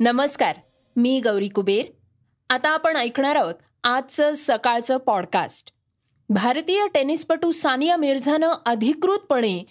नमस्कार मी गौरी कुबेर. आता आपण ऐकणार आहोत आजचं सकाळचं पॉडकास्ट भारतीय टेनिसपटू सानिया मिर्झानं अधिकृतपणे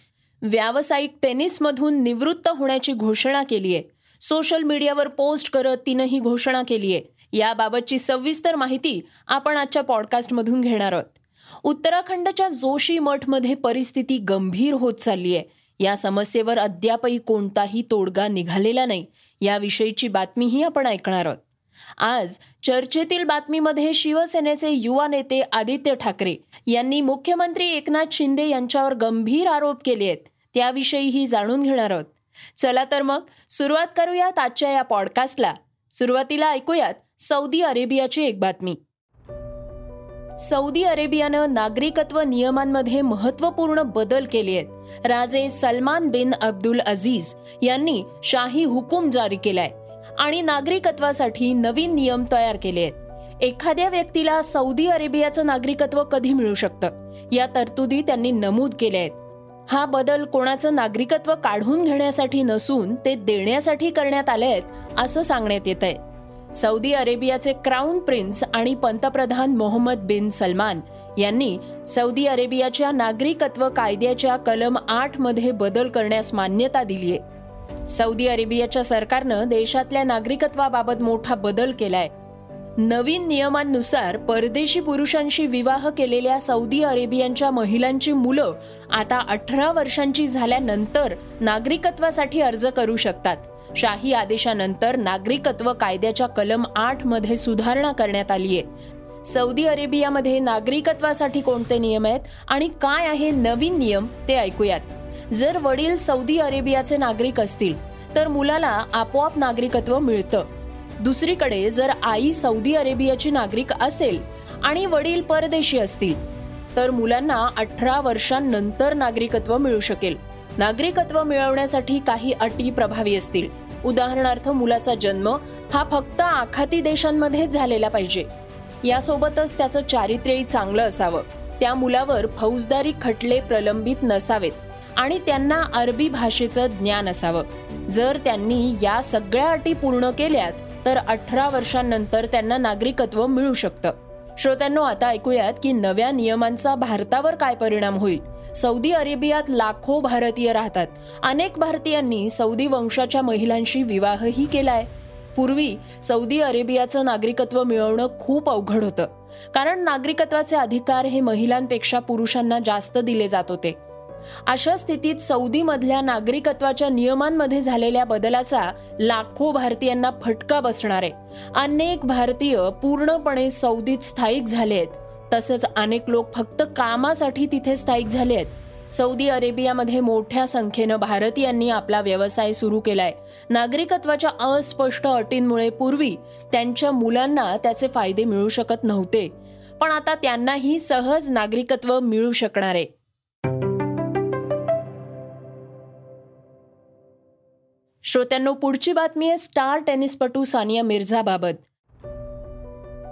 व्यावसायिक टेनिसमधून निवृत्त होण्याची घोषणा केली आहे. सोशल मीडियावर पोस्ट करत तिनं ही घोषणा केली आहे. याबाबतची सविस्तर माहिती आपण आजच्या पॉडकास्टमधून घेणार आहोत. उत्तराखंडच्या जोशी मठमध्ये परिस्थिती गंभीर होत चालली आहे. या समस्येवर अद्यापही कोणताही तोडगा निघालेला नाही. याविषयीची बातमीही आपण ऐकणार आहोत. आज चर्चेतील बातमीमध्ये शिवसेनेचे युवा नेते आदित्य ठाकरे यांनी मुख्यमंत्री एकनाथ शिंदे यांच्यावर गंभीर आरोप केले आहेत. त्याविषयीही जाणून घेणार आहोत. चला तर मग सुरुवात करूयात आजच्या या पॉडकास्टला. सुरुवातीला ऐकूयात सौदी अरेबियाची एक बातमी. सौदी अरेबियानं नागरिकत्व नियमांमध्ये महत्त्वपूर्ण बदल केले आहेत. राजे सलमान बिन अब्दुल अझीज यांनी शाही हुकूम जारी केलाय आणि नागरिकत्वासाठी नवीन नियम तयार केले आहेत. एखाद्या व्यक्तीला सौदी अरेबियाचं नागरिकत्व कधी मिळू शकतं? या तरतुदी त्यांनी नमूद केल्या आहेत. हा बदल कोणाचं नागरिकत्व काढून घेण्यासाठी नसून ते देण्यासाठी करण्यात आले आहेत असं सांगण्यात येत आहे सौदी अरेबियाचे क्राऊन प्रिन्स आणि पंतप्रधान मोहम्मद बिन सलमान यांनी सौदी अरेबियाच्या नागरिकत्व कायद्याच्या कलम आठमध्ये बदल करण्यास मान्यता दिली आहे सौदी अरेबियाच्या सरकारनं देशातल्या नागरिकत्वाबाबत मोठा बदल केलाय. नवीन नियमांनुसार परदेशी पुरुषांशी विवाह केलेल्या सौदी अरेबियांच्या महिलांची मुलं आता अठरा वर्षांची झाल्यानंतर नागरिकत्वासाठी अर्ज करू शकतात. शाही आदेशानंतर नागरिकत्व कायद्याच्या कलम आठमध्ये सुधारणा करण्यात आली आहे. सौदी अरेबियामध्ये नागरिकत्वासाठी कोणते नियम आहेत आणि काय आहे नवीन नियम ते ऐकूयात. जर वडील सौदी अरेबियाचे नागरिक असतील तर मुलाला आपोआप नागरिकत्व मिळतं. दुसरीकडे जर आई सौदी अरेबियाची नागरिक असेल आणि वडील परदेशी असतील तर मुलांना अठरा वर्षांनंतर नागरिकत्व मिळू शकेल. नागरिकत्व मिळवण्यासाठी काही अटी प्रभावी असतील. उदाहरणार्थ मुलाचा जन्म हा फक्त आखाती देशांमध्येच झालेला पाहिजे. यासोबतच त्याचं चारित्र्यही चांगलं असावं. त्या मुलावर फौजदारी खटले प्रलंबित नसावेत आणि त्यांना अरबी भाषेचं ज्ञान असावं. जर त्यांनी या सगळ्या अटी पूर्ण केल्यात तर अठरा वर्षांनंतर त्यांना नागरिकत्व मिळू शकतं. श्रोत्यांनो आता ऐकूयात की नव्या नियमांचा भारतावर काय परिणाम होईल? सौदी अरेबियात लाखो भारतीय राहतात. अनेक भारतीयांनी सौदी वंशाच्या महिलांशी विवाहही केलाय. पूर्वी सौदी अरेबियाचं नागरिकत्व मिळवणं खूप अवघड होतं. कारण नागरिकत्वाचे अधिकार हे महिलांपेक्षा पुरुषांना जास्त दिले जात होते. अशा स्थितीत सौदीमधल्या नागरिकत्वाच्या नियमांमध्ये झालेल्या बदलाचा लाखो भारतीयांना फटका बसणार आहे. अनेक भारतीय पूर्णपणे सौदीत स्थायिक झाले आहेत तसंच अनेक लोक फक्त कामासाठी तिथे स्थायिक झाले आहेत सौदी अरेबियामध्ये मोठ्या संख्येनं भारतीयांनी आपला व्यवसाय सुरू केलाय. नागरिकत्वाच्या अस्पष्ट अटींमुळे पूर्वी त्यांच्या मुलांना त्याचे फायदे मिळू शकत नव्हते. पण आता त्यांनाही सहज नागरिकत्व मिळू शकणार आहे. श्रोत्यांनो पुढची बातमी आहे स्टार टेनिसपटू सानिया मिर्झाबाबत.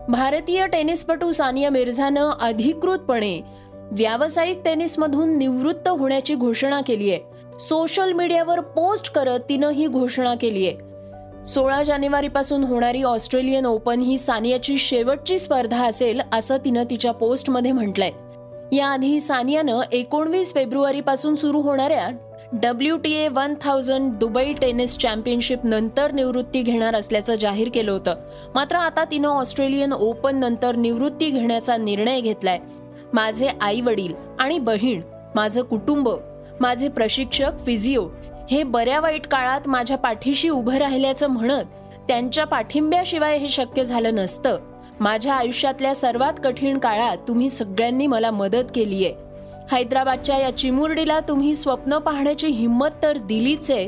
भारतीय टेनिसपटू सानिया मिर्झानं अधिकृतपणे व्यावसायिक टेनिसमधून निवृत्त होण्याची घोषणा केली आहे. सोशल मीडियावर पोस्ट करत तिनं ही घोषणा केली आहे. सोळा जानेवारी पासून होणारी ऑस्ट्रेलियन ओपन ही सानियाची शेवटची स्पर्धा असेल असं तिनं तिच्या पोस्टमध्ये म्हटलंय. याआधी सानियानं एकोणवीस फेब्रुवारी पासून सुरू होणाऱ्या W T A one thousand Dubai tennis championship नंतर निवृत्ती घेणार असल्याचं जाहीर केलं होतं. मात्र आता तिनं ऑस्ट्रेलियन ओपन नंतर निवृत्ती घेण्याचा निर्णय घेतलाय. माझे आई वडील आणि बहीण माझं कुटुंब माझे प्रशिक्षक फिजिओ हे बऱ्या वाईट काळात माझ्या पाठीशी उभं राहिल्याचं म्हणत त्यांच्या पाठिंब्याशिवाय हे शक्य झालं नसतं. माझ्या आयुष्यातल्या सर्वात कठीण काळात तुम्ही सगळ्यांनी मला मदत केली आहे हैदराबादच्या या चिमुरडीला तुम्ही स्वप्न पाहण्याची हिंमत तर दिलीच आहे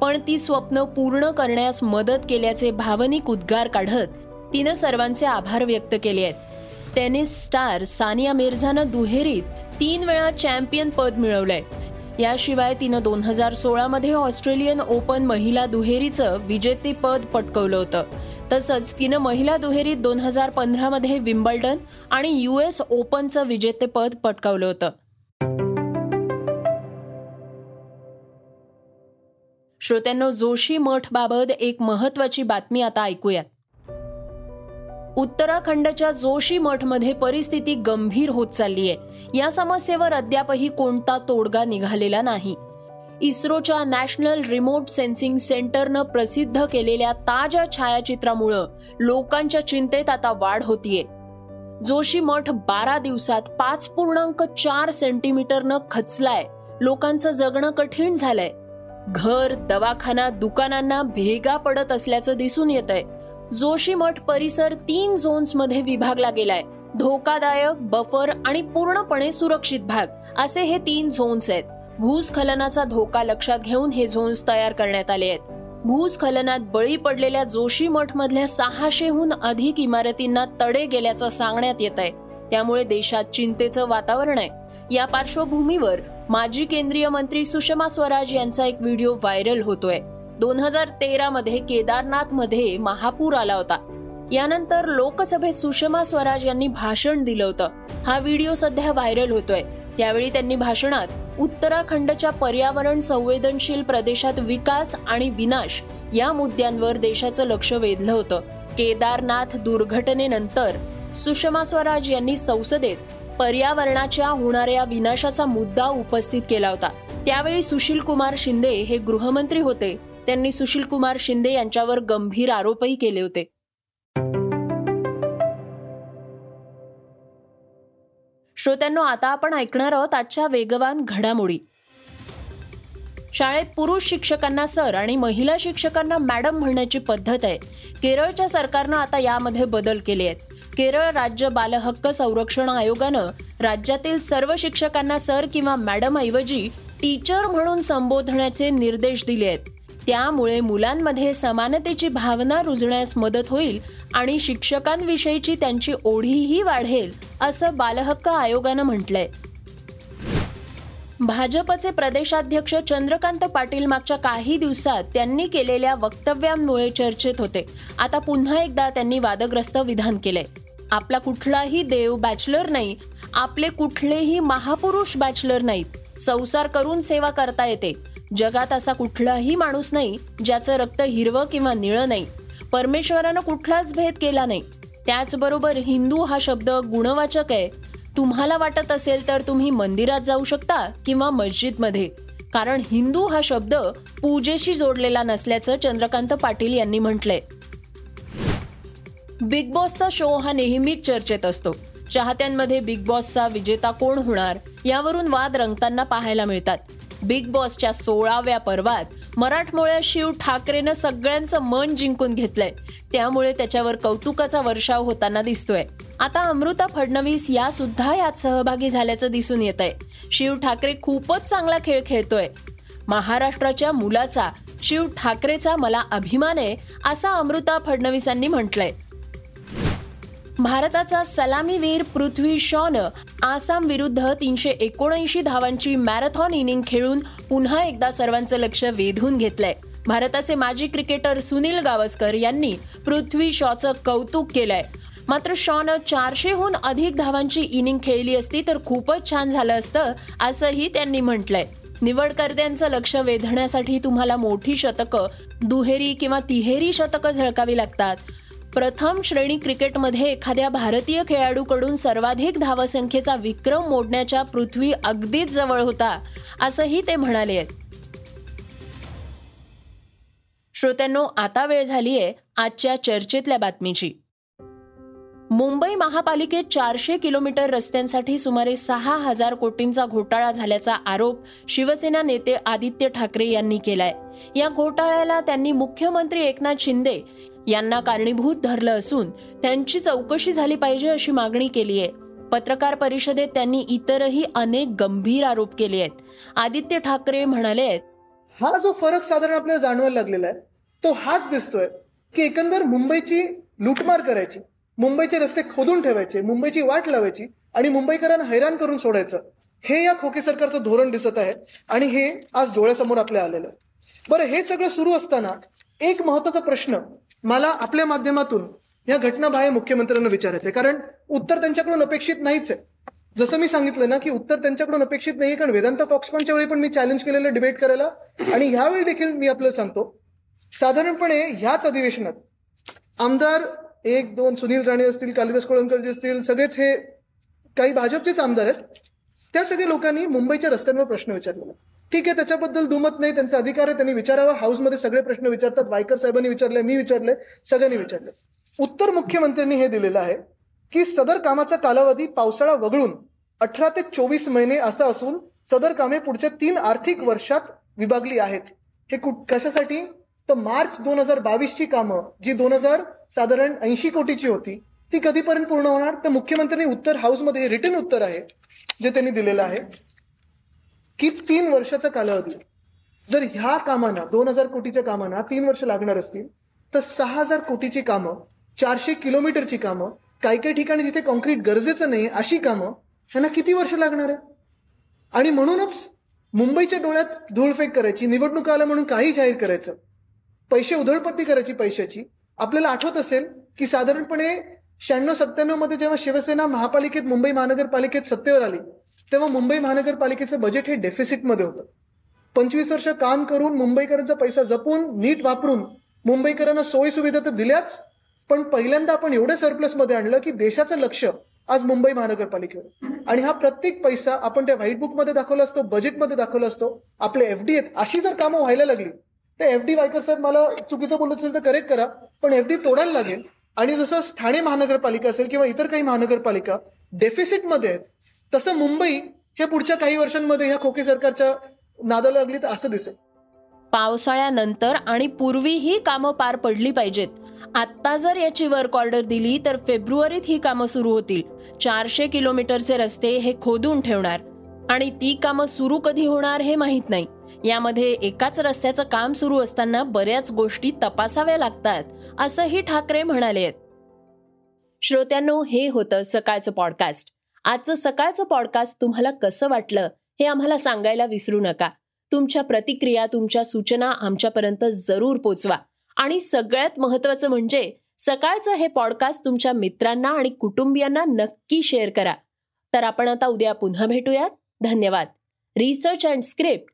पण ती स्वप्न पूर्ण करण्यास मदत केल्याचे भावनिक उद्गार काढत तिनं सर्वांचे आभार व्यक्त केले आहेत. टेनिस स्टार सानिया मिर्झानं दुहेरीत तीन वेळा चॅम्पियन पद मिळवलंय. याशिवाय तिनं दोन हजार सोळामध्ये ऑस्ट्रेलियन ओपन महिला दुहेरीचं विजेतेपद पटकवलं होतं. तसंच तिनं महिला दुहेरीत दोन हजार पंधरामध्ये विम्बल्डन आणि यू एस ओपनचं विजेतेपद पटकावलं होतं. श्रोत्यांनो जोशी मठ बाबत एक महत्वाची बातमी आता ऐकूयात. उत्तराखंडच्या जोशी मठमध्ये परिस्थिती गंभीर होत चालली आहे. या समस्येवर अद्यापही कोणता तोडगा निघालेला नाही. इस्रोच्या नॅशनल रिमोट सेन्सिंग सेंटरनं प्रसिद्ध केलेल्या ताज्या छायाचित्रामुळं लोकांच्या चिंतेत आता वाढ होतीये. जोशी मठ बारा दिवसात पाच पूर्णांक चार सेंटीमीटरनं खचलाय. लोकांचं जगणं कठीण झालंय. घर दवाखाना दुकानांना भेगा पडत असल्याचं दिसून येत आहे जोशी मठ परिसर तीन झोन्समध्ये विभागला गेलाय. धोकादायक बफर आणि पूर्णपणे सुरक्षित भाग. असे हे तीन झोन्स आहेत. भूस्खलनाचा धोका लक्षात घेऊन हे झोन्स तयार करण्यात आले आहेत. भूस्खलनात बळी पडलेल्या जोशी मठ मधल्या सहाशेहून अधिक इमारतींना तडे गेल्याचं सांगण्यात येत आहे त्यामुळे देशात चिंतेचं वातावरण आहे. या पार्श्वभूमीवर माजी केंद्रीय मंत्री सुषमा स्वराज यांचा एक व्हिडिओ व्हायरल होतोय. दोन हजार तेरा मध्ये केदारनाथमध्ये महापूर आला होता. यानंतर लोकसभेत सुषमा स्वराज यांनी भाषण दिलं होतं. हा व्हिडिओ सध्या व्हायरल होतोय. त्यावेळी त्यांनी भाषणात उत्तराखंडच्या पर्यावरण संवेदनशील प्रदेशात विकास आणि विनाश या मुद्द्यांवर देशाचं लक्ष वेधलं होतं. केदारनाथ दुर्घटनेनंतर सुषमा स्वराज यांनी संसदेत पर्यावरणाच्या होणाऱ्या विनाशाचा मुद्दा उपस्थित केला होता. त्यावेळी सुशील कुमार शिंदे हे गृहमंत्री होते. त्यांनी सुशील कुमार शिंदे यांच्यावर गंभीर आरोपही केले होते. श्रोत्यांनो आता आपण ऐकणार आहोत आजच्या वेगवान घडामोडी. शाळेत पुरुष शिक्षकांना सर आणि महिला शिक्षकांना मॅडम म्हणण्याची पद्धत आहे. केरळच्या सरकारनं आता यामध्ये बदल केले आहेत. केरळ राज्य बालहक्क संरक्षण आयोगानं राज्यातील सर्व शिक्षकांना सर किंवा मॅडम ऐवजी टीचर म्हणून संबोधण्याचे निर्देश दिले आहेत. त्यामुळे मुलांमध्ये समानतेची भावना रुजण्यास मदत होईल आणि शिक्षकांविषयीची त्यांची ओढीही वाढेल असं बालहक्क आयोगानं म्हटलंय. भाजपचे प्रदेशाध्यक्ष चंद्रकांत पाटील मागच्या काही दिवसात त्यांनी केलेल्या वक्तव्यांमुळे चर्चेत होते. आता पुन्हा एकदा त्यांनी वादग्रस्त विधान केलंय. आपला कुठलाही देव बॅचलर नाही आपले कुठलेही महापुरुष बॅचलर नाहीत. संसार करून सेवा करता येते. जगात असा कुठलाही माणूस नाही ज्याचं रक्त हिरवं किंवा निळं नाही. परमेश्वरानं कुठलाच भेद केला नाही. त्याचबरोबर हिंदू हा शब्द गुणवाचक आहे. तुम्हाला वाटत असेल तर तुम्ही मंदिरात जाऊ शकता किंवा मस्जिदमध्ये. कारण हिंदू हा शब्द पूजेशी जोडलेला नसल्याचं चंद्रकांत पाटील यांनी म्हटलंय. बिग बॉसचा शो हा नेहमीच चर्चेत असतो. चाहत्यांमध्ये बिग बॉसचा विजेता कोण होणार यावरून वाद रंगताना पाहायला मिळतात. बिग बॉसच्या सोळाव्या पर्वात मराठमोळ्या शिव ठाकरेनं सगळ्यांचं मन जिंकून घेतलंय. त्यामुळे त्याच्यावर कौतुकाचा वर्षाव होताना दिसतोय. आता अमृता फडणवीस या सुद्धा यात सहभागी झाल्याचं दिसून येत आहे शिव ठाकरे खूपच चांगला खेळ खेळतोय. महाराष्ट्राच्या मुलाचा शिव ठाकरेचा मला अभिमान आहे असा अमृता फडणवीसांनी म्हटलंय. भारताचा सलामीवीर पृथ्वी शॉनं आसाम विरुद्ध तीनशे एकोणऐंशी धावांची मॅरेथॉन इनिंग खेळून पुन्हा एकदा सर्वांचं लक्ष वेधून घेतलंय. भारताचे माजी क्रिकेटर सुनील गावस्कर यांनी पृथ्वी शॉचं कौतुक केलंय. मात्र शॉनं चारशेहून अधिक धावांची इनिंग खेळली असती तर खूपच छान झालं असतं असंही त्यांनी म्हटलंय. निवडकर्त्यांचं लक्ष वेधण्यासाठी तुम्हाला मोठी शतकं दुहेरी किंवा तिहेरी शतकं झळकावी लागतात. प्रथम श्रेणी क्रिकेटमध्ये एखाद्या भारतीय खेळाडूकडून सर्वाधिक धावसंख्येचा विक्रम मोडण्याच्या पृथ्वी अगदीच जवळ होता असंही ते म्हणाले. श्रोत्यांनो आता वेळ झालीये आजच्या चर्चेतल्या बातमीची. मुंबई महापालिकेत चारशे किलोमीटर रस्त्यांसाठी सुमारे सहा हजार कोटींचा घोटाळा झाल्याचा आरोप शिवसेना नेते आदित्य ठाकरे यांनी केलाय. या घोटाळ्याला त्यांनी मुख्यमंत्री एकनाथ शिंदे यांना कारणीभूत धरलं असून त्यांची चौकशी झाली पाहिजे अशी मागणी केली आहे. पत्रकार परिषदेत त्यांनी इतरही अनेक गंभीर आरोप केले आहेत. आदित्य ठाकरे म्हणाले आहेत हा जो फरक साधारण आपल्याला जाणवायला लागलेला आहे तो हाच दिसतोय की एकंदर मुंबईची लुटमार करायची मुंबईचे रस्ते खोदून ठेवायचे मुंबईची वाट लावायची आणि मुंबईकरांना हैराण करून सोडायचं. हे या खोके सरकारचं धोरण दिसत आहे आणि हे आज डोळ्यासमोर आपल्या आलेलं आहे. बरं हे सगळं सुरू असताना एक महत्त्वाचा प्रश्न मला आपल्या माध्यमातून या घटनाबाह्य मुख्यमंत्र्यांना विचारायचं आहे. कारण उत्तर त्यांच्याकडून अपेक्षित नाहीच आहे. जसं मी सांगितलं ना की उत्तर त्यांच्याकडून अपेक्षित नाही कारण वेदांत फॉक्सकॉनच्या वेळी पण मी चॅलेंज केलेलं डिबेट करायला. आणि ह्यावेळी देखील मी आपल्याला सांगतो. साधारणपणे ह्याच अधिवेशनात आमदार एक दोन सुनील राणे असतील कालिदास कोळंबकरजी असतील सगळेच हे काही भाजपचेच आमदार आहेत. त्या सगळ्या लोकांनी मुंबईच्या रस्त्यांवर प्रश्न विचारलेला ठीक आहे त्याच्याबद्दल दुमत नाही त्यांचा अधिकार आहे त्यांनी विचारावा. हाऊसमध्ये सगळे प्रश्न विचारतात. वायकर साहेबांनी विचारले मी विचारले सगळ्यांनी विचारले. उत्तर मुख्यमंत्र्यांनी हे दिलेलं आहे की सदर कामाचा कालावधी पावसाळा वगळून अठरा ते चोवीस महिने असा असून सदर कामे पुढच्या तीन आर्थिक वर्षात विभागली आहेत. हे कुठ कशासाठी? तर मार्च दोन हजार बावीसची कामं जी दोन हजार साधारण ऐंशी कोटीची होती ती कधीपर्यंत पूर्ण होणार? तर मुख्यमंत्र्यांनी उत्तर हाऊसमध्ये हे रिटर्न उत्तर आहे जे त्यांनी दिलेलं आहे की तीन वर्षाचा कालावधी. जर ह्या कामांना दोन हजार कोटीच्या कामांना तीन वर्ष लागणार असतील तर सहा हजार कोटीची कामं चारशे किलोमीटरची कामं काही काही ठिकाणी जिथे कॉन्क्रीट गरजेचं नाही अशी कामं ह्यांना किती वर्ष लागणार आहे? आणि म्हणूनच मुंबईच्या डोळ्यात धूळफेक करायची निवडणूक आलं म्हणून काही जाहीर करायचं. पैसे उधळपट्टी करायची पैशाची. आपल्याला आठवत असेल की साधारणपणे शहाण्णव सत्त्याण्णवमध्ये जेव्हा शिवसेना महापालिकेत मुंबई महानगरपालिकेत सत्तेवर आली तेव्हा मुंबई महानगरपालिकेचं बजेट हे डेफिसिटमध्ये होतं. पंचवीस वर्ष काम करून मुंबईकरांचा पैसा जपून नीट वापरून मुंबईकरांना सोयी सुविधा तर दिल्याच पण पहिल्यांदा आपण एवढं सरप्लसमध्ये आणलं की देशाचं लक्ष आज मुंबई महानगरपालिकेवर. आणि हा प्रत्येक पैसा आपण त्या व्हाईट बुकमध्ये दाखवला असतो बजेटमध्ये दाखवला असतो आपले एफ डी आहेत अशी जर कामं व्हायला लागली तर एफ डी वायकर साहेब मला चुकीचं बोलत असेल तर करेक्ट करा पण एफ डी तोडायला लागेल. आणि जसं ठाणे महानगरपालिका असेल किंवा इतर काही महानगरपालिका डेफिसिटमध्ये आहेत तसं मुंबई हे पुढच्या काही वर्षांमध्ये ह्या खोके सरकारच्या नादाला लागली तर असं दिसेल. पावसाळ्यानंतर आणि पूर्वी ही कामं पार पडली पाहिजेत. आत्ता जर याची वर्क ऑर्डर दिली तर फेब्रुवारीत ही कामं सुरू होतील. चारशे किलोमीटरचे रस्ते हे खोदून ठेवणार. आणि ती कामं सुरू कधी होणार हे माहीत नाही. यामध्ये एकाच रस्त्याचं काम सुरू असताना बऱ्याच गोष्टी तपासाव्या लागतात असंही ठाकरे म्हणाले आहेत श्रोत्यांनो हे होतं सकाळचं पॉडकास्ट आजचं सकाळचं पॉडकास्ट तुम्हाला कसं वाटलं हे आम्हाला सांगायला विसरू नका. तुमच्या प्रतिक्रिया तुमच्या सूचना आमच्यापर्यंत जरूर पोचवा. आणि सगळ्यात महत्वाचं म्हणजे सकाळचं हे पॉडकास्ट तुमच्या मित्रांना आणि कुटुंबियांना नक्की शेअर करा. तर आपण आता उद्या पुन्हा भेटूयात. धन्यवाद. Research and script